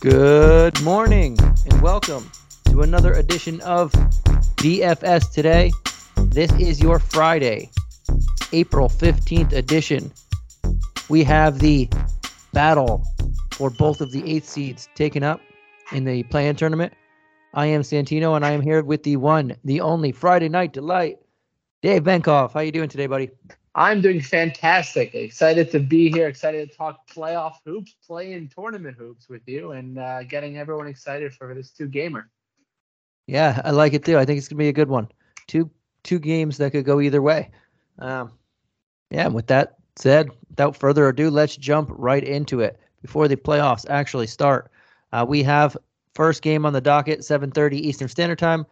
Good morning and welcome to another edition of DFS Today. This is your Friday, April 15th edition. We have the battle for both of the eighth seeds taken up in the play-in tournament. I am Santino and I am here with the one, the only Friday night delight, Dave Benkoff. How you doing today, buddy? I'm doing fantastic. Excited to be here. Excited to talk playoff hoops, play-in tournament hoops with you, and uh, getting everyone excited for this two gamer. Yeah, I like it too. I think it's gonna be a good one. Two two games that could go either way. Um, yeah. With that said, without further ado, let's jump right into it before the playoffs actually start. Uh, we have first game on the docket, 7:30 Eastern Standard Time.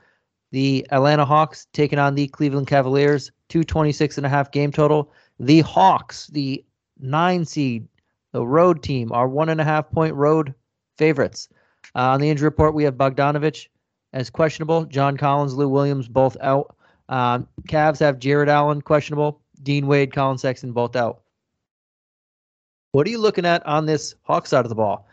The Atlanta Hawks taking on the Cleveland Cavaliers, 226 and a half game total. The Hawks, the nine seed, the road team, are one and a half point road favorites. Uh, on the injury report, we have Bogdanovich as questionable. John Collins, Lou Williams, both out. Um, Cavs have Jarrett Allen questionable. Dean Wade, Collin Sexton, both out. What are you looking at on this Hawks side of the ball?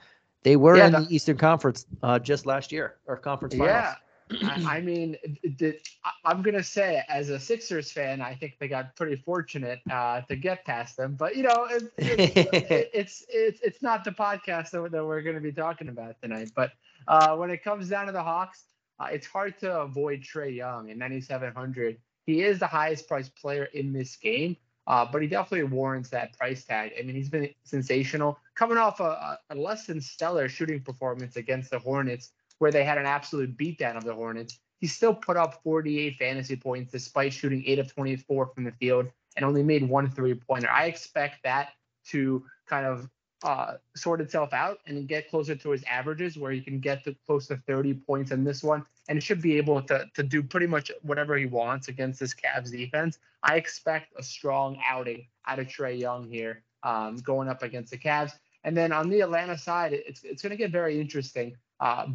They were Yeah, in the- the Eastern Conference uh, just last year, or conference finals. Yeah. I, I mean, it- it- I- I'm gonna say, as a Sixers fan, I think they got pretty fortunate uh, to get past them. But you know, it, it, it's it's it's not the podcast that, that we're going to be talking about tonight. But uh, when it comes down to the Hawks, uh, it's hard to avoid Trae Young at 9,700. He is the highest priced player in this game, uh, but he definitely warrants that price tag. I mean, he's been sensational, coming off a, a less than stellar shooting performance against the Hornets, where they had an absolute beatdown of the Hornets. He still put up 48 fantasy points despite shooting 8 of 24 from the field and only made one three pointer. I expect that to kind of uh, sort itself out and get closer to his averages, where he can get to close to 30 points in this one, and should be able to to do pretty much whatever he wants against this Cavs defense. I expect a strong outing out of Trae Young here, um, going up against the Cavs. And then on the Atlanta side, it's it's going to get very interesting. Uh,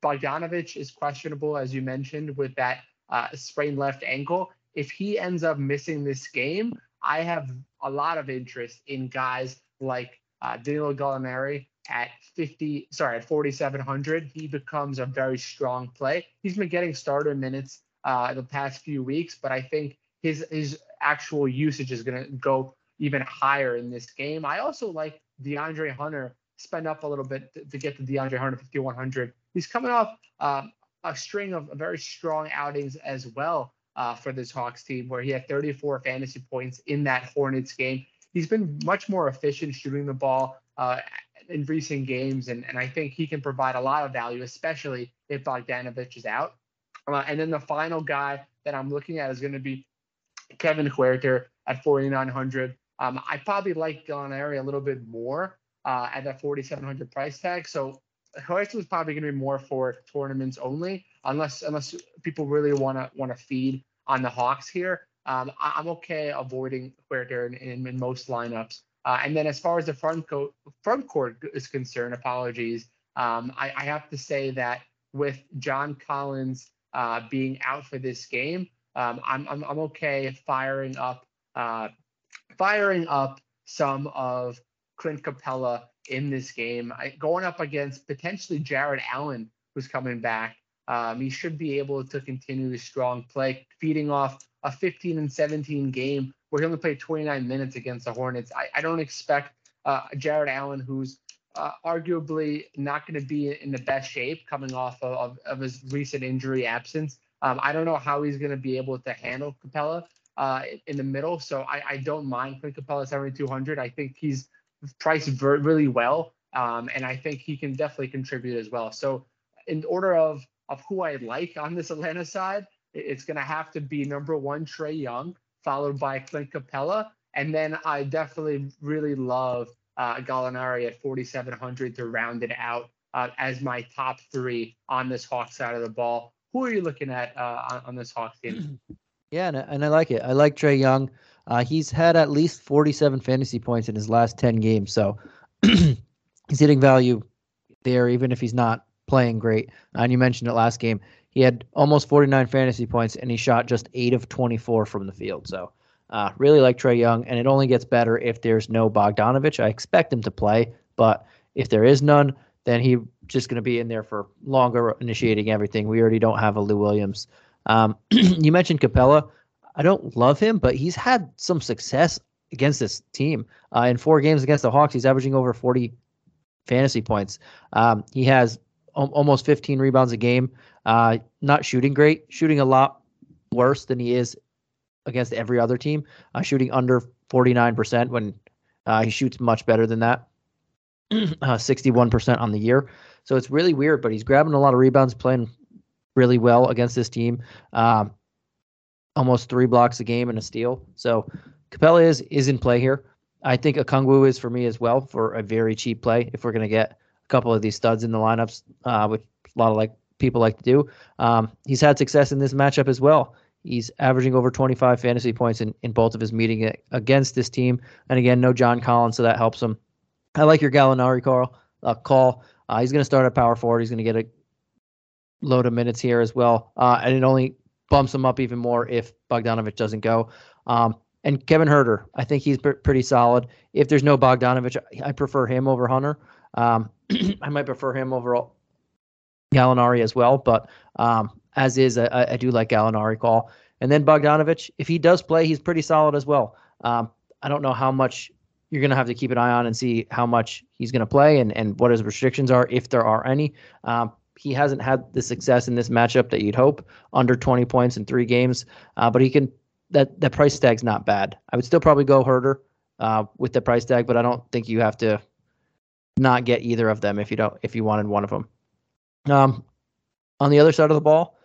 Bogdanovich is questionable, as you mentioned, with that uh, sprained left ankle. If he ends up missing this game, I have a lot of interest in guys like uh, Danilo Gallinari at 50, sorry, at 4,700. He becomes a very strong play. He's been getting starter minutes uh, the past few weeks, but I think his his actual usage is going to go even higher in this game. I also like DeAndre Hunter. Spend up a little bit to, to get to DeAndre Hunter 5100. He's coming off um, a string of very strong outings as well uh, for this Hawks team, where he had 34 fantasy points in that Hornets game. He's been much more efficient shooting the ball uh, in recent games, and, and I think he can provide a lot of value, especially if Bogdanovich is out. Uh, and then the final guy that I'm looking at is going to be Kevin Huerter at 4,900. Um, I probably like Gallinari a little bit more uh, at that 4,700 price tag. So Huerter is probably going to be more for tournaments only, unless unless people really want to want to feed on the Hawks here. um, I, am okay avoiding Huerter in, in, in most lineups. Uh, and then as far as the front court front court is concerned, apologies. Um, I, I, have to say that with John Collins uh, being out for this game, um, I'm, I'm, I'm okay firing up uh, firing up some of Clint Capela in this game, I, going up against potentially Jarrett Allen, who's coming back. Um, he should be able to continue his strong play, feeding off a 15 and 17 game where he only played 29 minutes against the Hornets. I, I don't expect uh, Jarrett Allen, who's uh, arguably not going to be in the best shape coming off of, of, of his recent injury absence. Um, I don't know how he's going to be able to handle Capela uh, in the middle. So I, I don't mind Clint Capela 7200. I think he's priced very, really well. Um, and I think he can definitely contribute as well. So in order of of who I like on this Atlanta side, it's going to have to be number one Trae Young, followed by Clint Capela, and then I definitely really love uh, Gallinari at 4,700 to round it out uh, as my top three on this Hawks side of the ball. Who are you looking at uh, on, on, this Hawks team? Yeah, and, and I like it. I like Trae Young. Uh, he's had at least 47 fantasy points in his last 10 games, so he's hitting value there, even if he's not playing great. And you mentioned it last game. He had almost 49 fantasy points, and he shot just eight of 24 from the field. So, uh, really like Trae Young, and it only gets better if there's no Bogdanovich. I expect him to play, but if there is none, then he's just going to be in there for longer, initiating everything. We already don't have a Lou Williams. Um, you mentioned Capela. I don't love him, but he's had some success against this team. Uh, in four games against the Hawks, he's averaging over 40 fantasy points. Um, he has almost 15 rebounds a game. Uh, not shooting great, shooting a lot worse than he is against every other team. Uh, shooting under 49% when uh, he shoots much better than that. 61% uh, on the year. So it's really weird, but he's grabbing a lot of rebounds, playing really well against this team. Um, almost three blocks a game and a steal. So Capela is is in play here. I think Okongwu is for me as well for a very cheap play if we're going to get a couple of these studs in the lineups, uh, which a lot of like people like to do. Um, he's had success in this matchup as well. He's averaging over 25 fantasy points in, in both of his meeting against this team. And again, no John Collins, so that helps him. I like your Gallinari call. Uh, call. Uh, he's going to start at power forward. He's going to get a load of minutes here as well, uh, and it only bumps him up even more if Bogdanovich doesn't go. Um, and Kevin Huerter, I think he's pr- pretty solid. If there's no Bogdanovich, I prefer him over Hunter. Um, I might prefer him over Gallinari as well, but um, as is, I, I, do like Gallinari call. And then Bogdanovich, if he does play, he's pretty solid as well. Um, I don't know how much you're going to have to keep an eye on and see how much he's going to play and, and what his restrictions are, if there are any. Um, he hasn't had the success in this matchup that you'd hope, under 20 points in three games, uh, but he can. That that price tag's not bad. I would still probably go Huerter uh, with the price tag, but I don't think you have to not get either of them if you don't if you wanted one of them. Um, on the other side of the ball,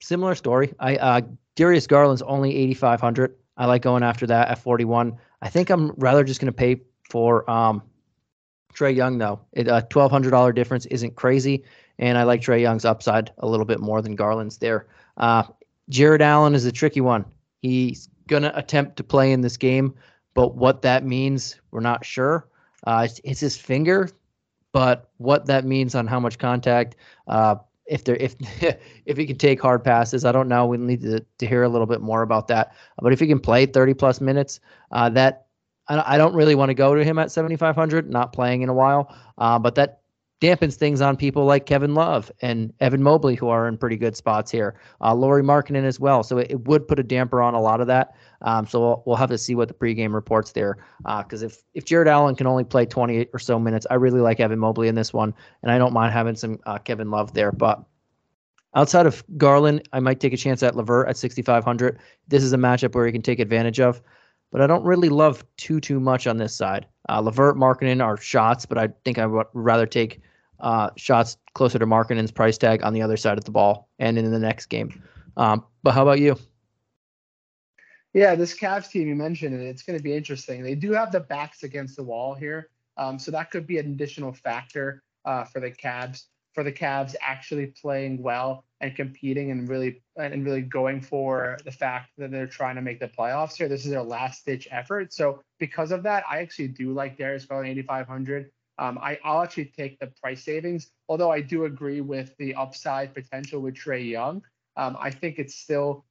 similar story. I uh, Darius Garland's only 8,500. I like going after that at 41. I think I'm rather just going to pay for um, Trae Young though. It, a $1,200 difference isn't crazy, and I like Trae Young's upside a little bit more than Garland's there. Uh, Jarrett Allen is a tricky one. He's gonna attempt to play in this game, but what that means, we're not sure. Uh, it's, it's, his finger, but what that means on how much contact, uh, if there if if he can take hard passes, I don't know. We need to, to hear a little bit more about that. But if he can play 30 plus minutes, uh, that I, don't really want to go to him at 7,500. Not playing in a while, uh, but that dampens things on people like Kevin Love and Evan Mobley, who are in pretty good spots here. Uh, Lauri Markkanen as well. So it, it, would put a damper on a lot of that. Um, so we'll, we'll have to see what the pregame reports there. Because uh, if if Jarrett Allen can only play 28 or so minutes, I really like Evan Mobley in this one, and I don't mind having some uh, Kevin Love there. But outside of Garland, I might take a chance at LeVert at 6,500. This is a matchup where he can take advantage of but I don't really love too too much on this side. Uh, LeVert, Markkanen are shots, but I think I would rather take uh, shots closer to Markkanen's price tag on the other side of the ball and in the next game. Um, but how about you? Yeah, this Cavs team you mentioned, it's going to be interesting. They do have the backs against the wall here, um, so that could be an additional factor uh, for the Cavs. For the Cavs actually playing well and competing and really and really going for the fact that they're trying to make the playoffs here. This is their last ditch effort. So because of that, I actually do like Darius Garland 8,500. Um, I, I'll actually take the price savings, although I do agree with the upside potential with Trae Young. Um, I think it's still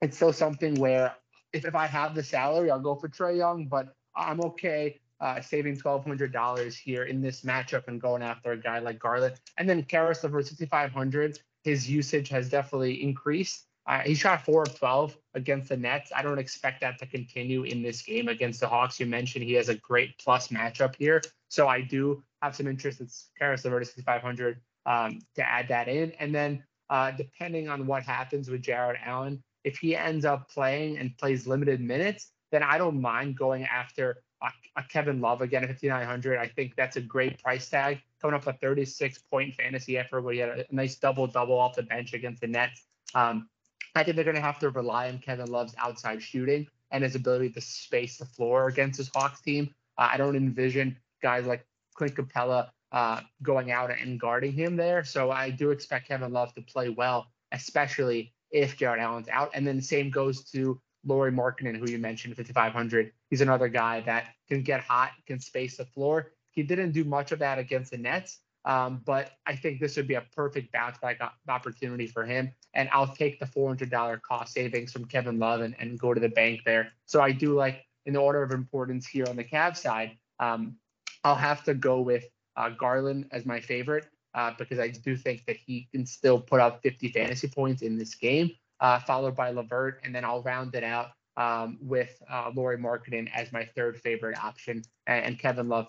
it's still something where if, if I have the salary, I'll go for Trae Young, but I'm okay uh, saving twelve hundred dollars here in this matchup and going after a guy like Garland. And then Caris LeVert sixty five hundred. His usage has definitely increased. Uh, he shot four of 12 against the Nets. I don't expect that to continue in this game against the Hawks. You mentioned he has a great plus matchup here. So I do have some interest in Caris LeVert 6,500 um, to add that in. And then uh, depending on what happens with Jarrett Allen, if he ends up playing and plays limited minutes, then I don't mind going after a, a Kevin Love again at 5,900. I think that's a great price tag. Coming off a 36 point fantasy effort where he had a, nice double double off the bench against the Nets. Um, I think they're going to have to rely on Kevin Love's outside shooting and his ability to space the floor against his Hawks team. Uh, I don't envision guys like Clint Capela uh, going out and guarding him there. So I do expect Kevin Love to play well, especially if Jarrett Allen's out. And then the same goes to Lauri Markkanen, who you mentioned, 5,500. He's another guy that can get hot, can space the floor. He didn't do much of that against the Nets, um, but I think this would be a perfect bounce back opportunity for him. And I'll take the $400 cost savings from Kevin Love and, and go to the bank there. So I do like, in the order of importance here on the Cavs side, um, I'll have to go with uh, Garland as my favorite uh, because I do think that he can still put up 50 fantasy points in this game, uh, followed by LeVert. And then I'll round it out um, with uh, Lauri Markkanen as my third favorite option and, and Kevin Love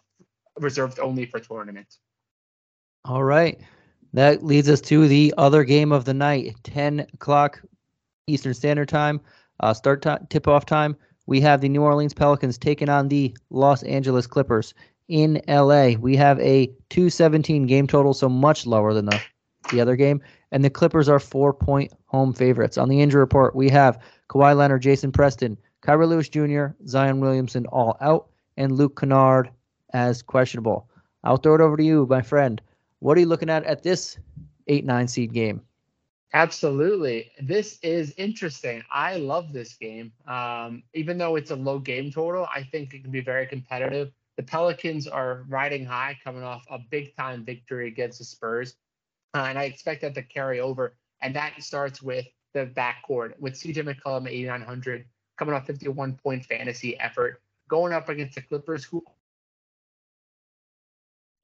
reserved only for tournaments. All right. That leads us to the other game of the night, 10 o'clock Eastern Standard Time. Uh, start t- tip off time. We have the New Orleans Pelicans taking on the Los Angeles Clippers in LA. We have a 217 game total, so much lower than the, the other game. And the Clippers are four point home favorites. On the injury report, we have Kawhi Leonard, Jason Preston, Kira Lewis Jr., Zion Williamson all out, and Luke Kennard as questionable. I'll throw it over to you, my friend. What are you looking at at this 8 9 seed game? Absolutely. This is interesting. I love this game. Um, even though it's a low game total, I think it can be very competitive. The Pelicans are riding high, coming off a big time victory against the Spurs. Uh, and I expect that to carry over. And that starts with the backcourt with CJ McCollum at 8,900, coming off 51 point fantasy effort, going up against the Clippers, who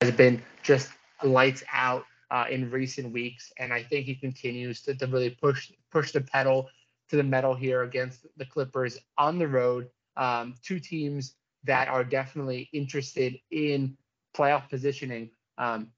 has been just lights out uh, in recent weeks, and I think he continues to, to really push push the pedal to the metal here against the Clippers on the road. Um, two teams that are definitely interested in playoff positioning um,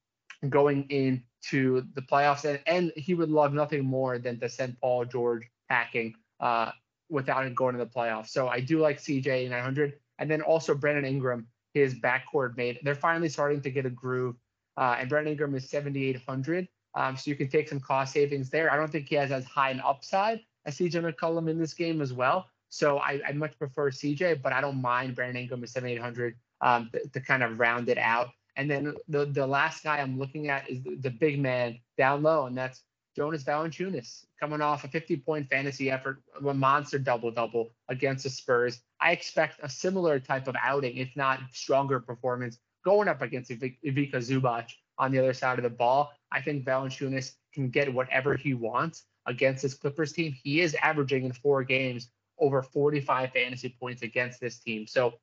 going into the playoffs, and, and he would love nothing more than to send Paul George packing uh, without him going to the playoffs. So I do like CJ 900, and then also Brandon Ingram, his backcourt mate. They're finally starting to get a groove uh, and Brandon Ingram is 7,800. Um, so you can take some cost savings there. I don't think he has as high an upside as CJ McCollum in this game as well. So I, I much prefer CJ, but I don't mind Brandon Ingram at 7,800 um, to, to, kind of round it out. And then the, the last guy I'm looking at is the, the big man down low, and that's Jonas Valanciunas coming off a 50 point fantasy effort, a monster double double against the Spurs. I expect a similar type of outing, if not stronger performance going up against Ivica Zubac on the other side of the ball. I think Valanciunas can get whatever he wants against this Clippers team. He is averaging in four games over 45 fantasy points against this team. So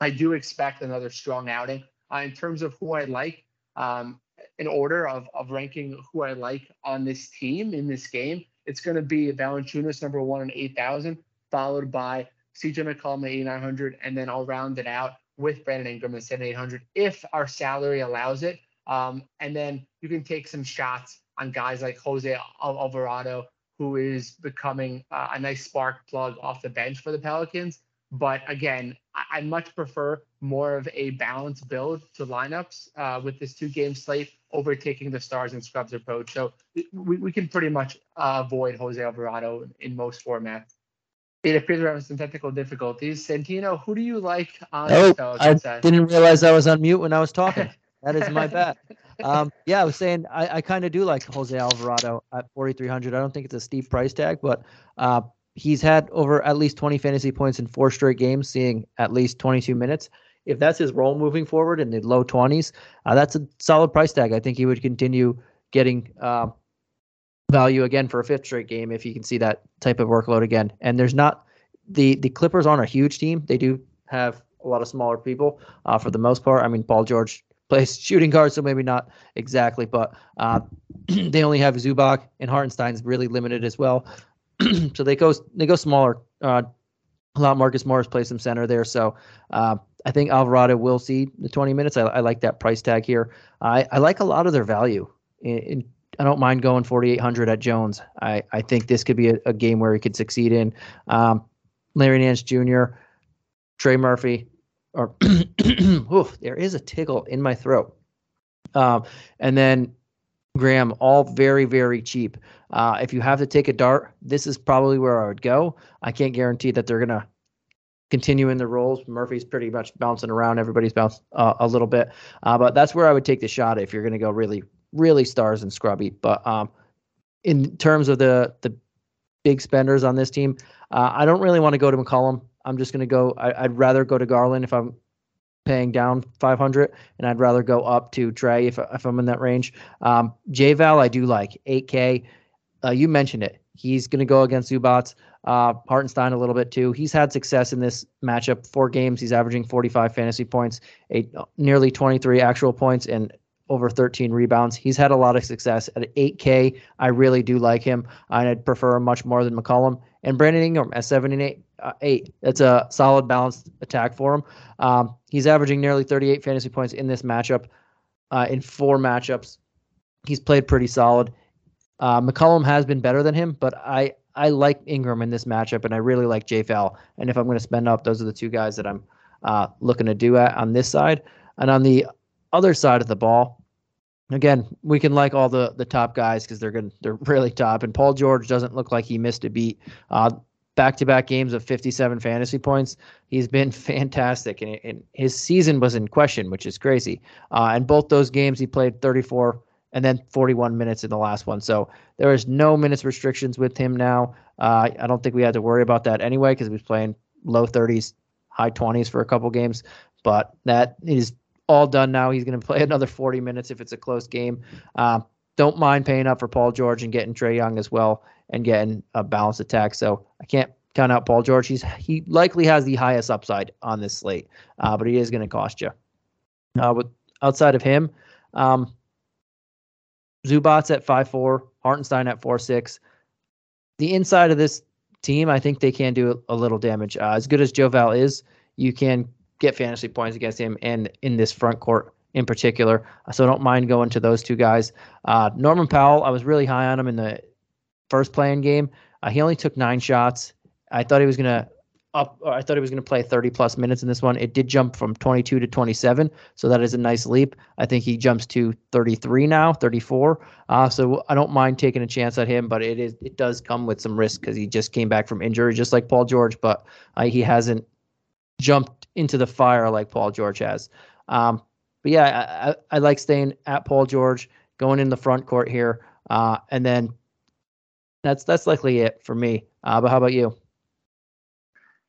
I do expect another strong outing. Uh, in terms of who I like, um, in order of, of ranking who I like on this team in this game, it's going to be Valanciunas number one and 8,000, followed by CJ McCollum at 8,900, and then I'll round it out with Brandon Ingram at 7,800 if our salary allows it. Um, and then you can take some shots on guys like Jose Alvarado, who is becoming uh, a nice spark plug off the bench for the Pelicans. But again, I, I much prefer more of a balanced build to lineups uh, with this two game slate overtaking the stars and scrubs approach. So we, we can pretty much uh, avoid Jose Alvarado in most formats. It appears we're having some technical difficulties. Santino, who do you like on oh, I didn't realize I was on mute when I was talking. That is my bad. um, yeah, I was saying I, I kind of do like Jose Alvarado at 4,300. I don't think it's a steep price tag, but uh, he's had over at least 20 fantasy points in four straight games, seeing at least 22 minutes. If that's his role moving forward in the low 20s, uh, that's a solid price tag. I think he would continue getting uh, value again for a fifth straight game if he can see that type of workload again. And there's not the the Clippers aren't a huge team. They do have a lot of smaller people uh, for the most part. I mean, Paul George plays shooting guard, so maybe not exactly, but uh, they only have Zubac and Hartenstein's really limited as well. so they go they go smaller. Uh, a lot. Marcus Morris plays some center there, so uh, I think Alvarado will see the 20 minutes. I, I like that price tag here. I, I like a lot of their value. In, in, I don't mind going 4,800 at Jones. I, I think this could be a, a game where he could succeed in. Um, Larry Nance Jr., Trey Murphy, or oof, there is a tickle in my throat. Um, and then Graham, all very, very cheap. Uh, if you have to take a dart, this is probably where I would go. I can't guarantee that they're going to continue in the roles. Murphy's pretty much bouncing around. Everybody's bounced uh, a little bit. Uh, but that's where I would take the shot if you're going to go really, really stars and scrubby. But um, in terms of the the big spenders on this team, uh, I don't really want to go to McCollum. I'm just going to go. I, would rather go to Garland if I'm paying down 500, and I'd rather go up to Trae if if I'm in that range. Um, J Val, I do like 8K. Uh, you mentioned it. He's going to go against Zubac. Uh, Hartenstein a little bit too. He's had success in this matchup. Four games, he's averaging 45 fantasy points, eight, nearly 23 actual points, and over 13 rebounds. He's had a lot of success at 8K. I really do like him. and I'd prefer him much more than McCollum and Brandon Ingram at seven and eight. Uh, eight. That's a solid balanced attack for him. Um, he's averaging nearly 38 fantasy points in this matchup. Uh, in four matchups, he's played pretty solid. Uh, McCollum has been better than him, but I I like Ingram in this matchup, and I really like JFL. And if I'm going to spend up, those are the two guys that I'm uh, looking to do at on this side. And on the other side of the ball, again, we can like all the the top guys because they're good, they're really top. And Paul George doesn't look like he missed a beat. Uh, back-to-back games of 57 fantasy points. He's been fantastic, and, and his season was in question, which is crazy. Uh, and both those games, he played 34 and then 41 minutes in the last one. So there is no minutes restrictions with him now. Uh, I don't think we had to worry about that anyway because he was playing low 30s, high 20s for a couple games. But that is all done now. He's going to play another 40 minutes if it's a close game. Uh, don't mind paying up for Paul George and getting Trae Young as well and getting a balanced attack. So I can't count out Paul George. He's he likely has the highest upside on this slate, uh, but he is going to cost you. Uh, with outside of him, um, Zubac at five four, Hartenstein at four six. The inside of this team, I think they can do a little damage. Uh, as good as J Val is, you can get fantasy points against him, and in this front court in particular. So I don't mind going to those two guys. Uh, Norman Powell, I was really high on him in the first playing game. Uh, he only took nine shots. I thought he was gonna up. I thought he was gonna play 30 plus minutes in this one. It did jump from 22 to 27, so that is a nice leap. I think he jumps to 33 now, 34. Uh, so I don't mind taking a chance at him, but it is it does come with some risk because he just came back from injury, just like Paul George, but uh, he hasn't jumped into the fire like Paul George has. Um, but yeah, I, I, like staying at Paul George, going in the front court here, uh, and then that's that's likely it for me. Uh, but how about you?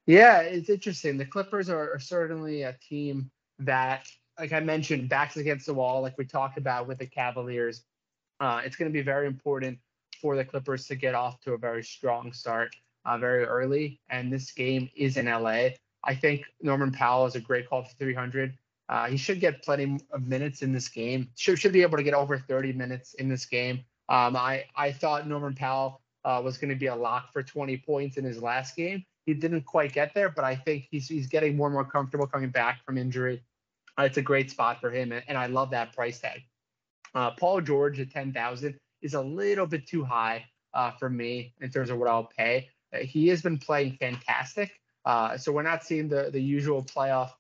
Yeah, it's interesting. The Clippers are, are certainly a team that, like I mentioned, backs against the wall, like we talked about with the Cavaliers. Uh, it's going to be very important for the Clippers to get off to a very strong start uh, very early. And this game is in LA. I think Norman Powell is a great call for 300. Uh, he should get plenty of minutes in this game. Should should be able to get over 30 minutes in this game. Um, I I thought Norman Powell uh, was going to be a lock for 20 points in his last game. He didn't quite get there, but I think he's he's getting more and more comfortable coming back from injury. Uh, it's a great spot for him, and, and I love that price tag. Uh, Paul George at 10,000 is a little bit too high uh, for me in terms of what I'll pay. Uh, he has been playing fantastic, so we're not seeing the the usual playoff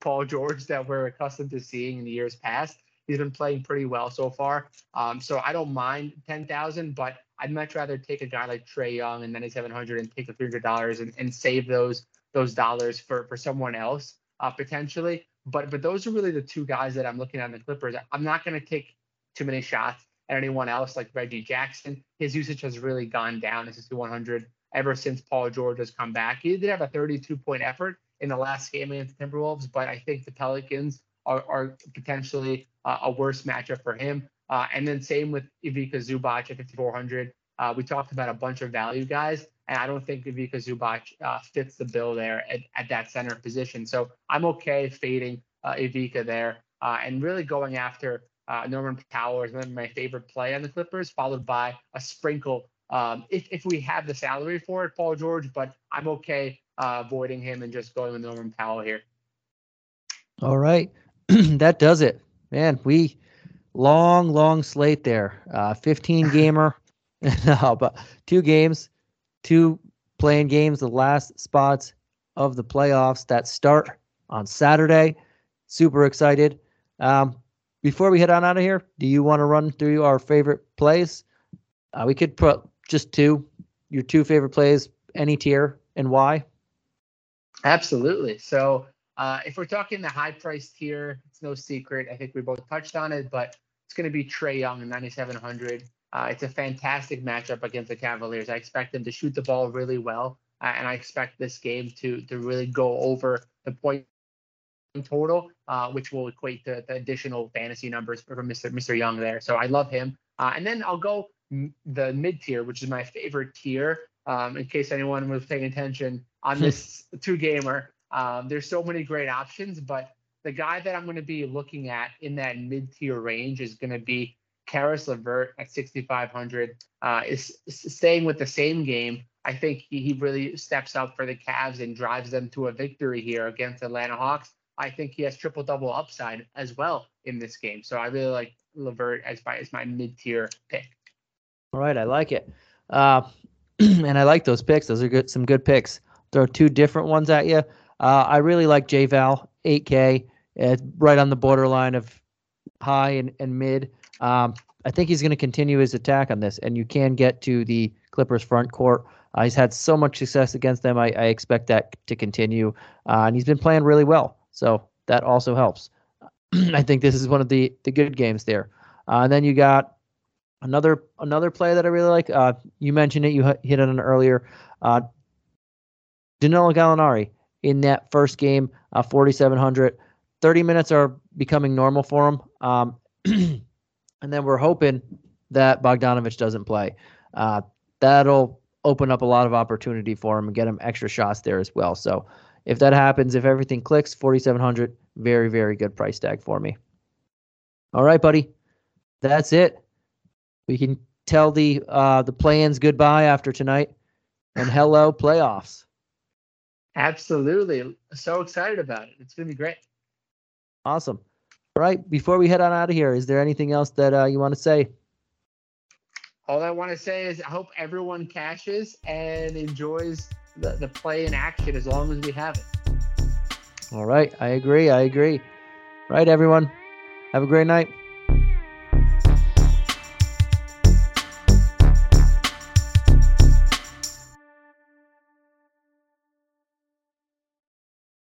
Paul George that we're accustomed to seeing in the years past. He's been playing pretty well so far. Um, so I don't mind 10,000, but I'd much rather take a guy like Trae Young and then his 700 and take the $300 and, and save those those dollars for for someone else uh, potentially. But but those are really the two guys that I'm looking at in the Clippers. I'm not going to take too many shots at anyone else like Reggie Jackson. His usage has really gone down to 100 ever since Paul George has come back. He did have a 32 point effort in the last game against the Timberwolves, but I think the Pelicans are, are potentially uh, a worse matchup for him. Uh, and then same with Ivica Zubac at 5,400. Uh, we talked about a bunch of value guys, and I don't think Ivica Zubac uh, fits the bill there at, at, that center position. So I'm okay fading uh, Ivica there uh, and really going after Norman Powell is my favorite play on the Clippers, followed by a sprinkle um, if, if we have the salary for it, Paul George, but I'm okay uh, avoiding him and just going with Norman Powell here. All right. that does it. Man, we long, long slate there. Uh, 15 gamer, no, but two games, two playing games, the last spots of the playoffs that start on Saturday. Super excited. Um, before we head on out of here, do you want to run through our favorite plays? Uh, we could put just two, your two favorite plays, any tier, and why? Absolutely. So uh, if we're talking the high price tier, it's no secret. I think we both touched on it, but it's going to be Trae Young in 9,700. Uh, it's a fantastic matchup against the Cavaliers. I expect them to shoot the ball really well, uh, and I expect this game to to really go over the point total, uh, which will equate to the additional fantasy numbers for Mr. Mr. Young there. So I love him. Uh, and then I'll go the mid tier, which is my favorite tier. Um, in case anyone was paying attention on this two gamer, um, there's so many great options, but the guy that I'm going to be looking at in that mid tier range is going to be Caris LeVert at 6,500. Uh, is, is staying with the same game. I think he, he really steps up for the Cavs and drives them to a victory here against Atlanta Hawks. I think he has triple double upside as well in this game. So I really like LeVert as my as my mid tier pick. All right, I like it. Uh, and I like those picks. Those are good, some good picks. Throw two different ones at you. Uh, I really like J Val, 8K, it's right on the borderline of high and, and mid. Um, I think he's going to continue his attack on this, and you can get to the Clippers front court. Uh, he's had so much success against them. I, I expect that to continue, uh, and he's been playing really well. So that also helps. I think this is one of the the good games there. Uh, and then you got Another another play that I really like. Uh, you mentioned it. You hit on it earlier. Uh, Danilo Gallinari in that first game, uh, 4,700. 30 minutes are becoming normal for him. Um, and then we're hoping that Bogdanovich doesn't play. Uh, that'll open up a lot of opportunity for him and get him extra shots there as well. So if that happens, if everything clicks, 4,700, very, very good price tag for me. All right, buddy. That's it we can tell the uh, the plans goodbye after tonight, and hello playoffs. Absolutely, so excited about it. It's gonna be great. Awesome. All right, before we head on out of here, is there anything else that uh, you want to say? All I want to say is I hope everyone cashes and enjoys the, the play in action as long as we have it. All right, I agree. I agree. All right, everyone. Have a great night.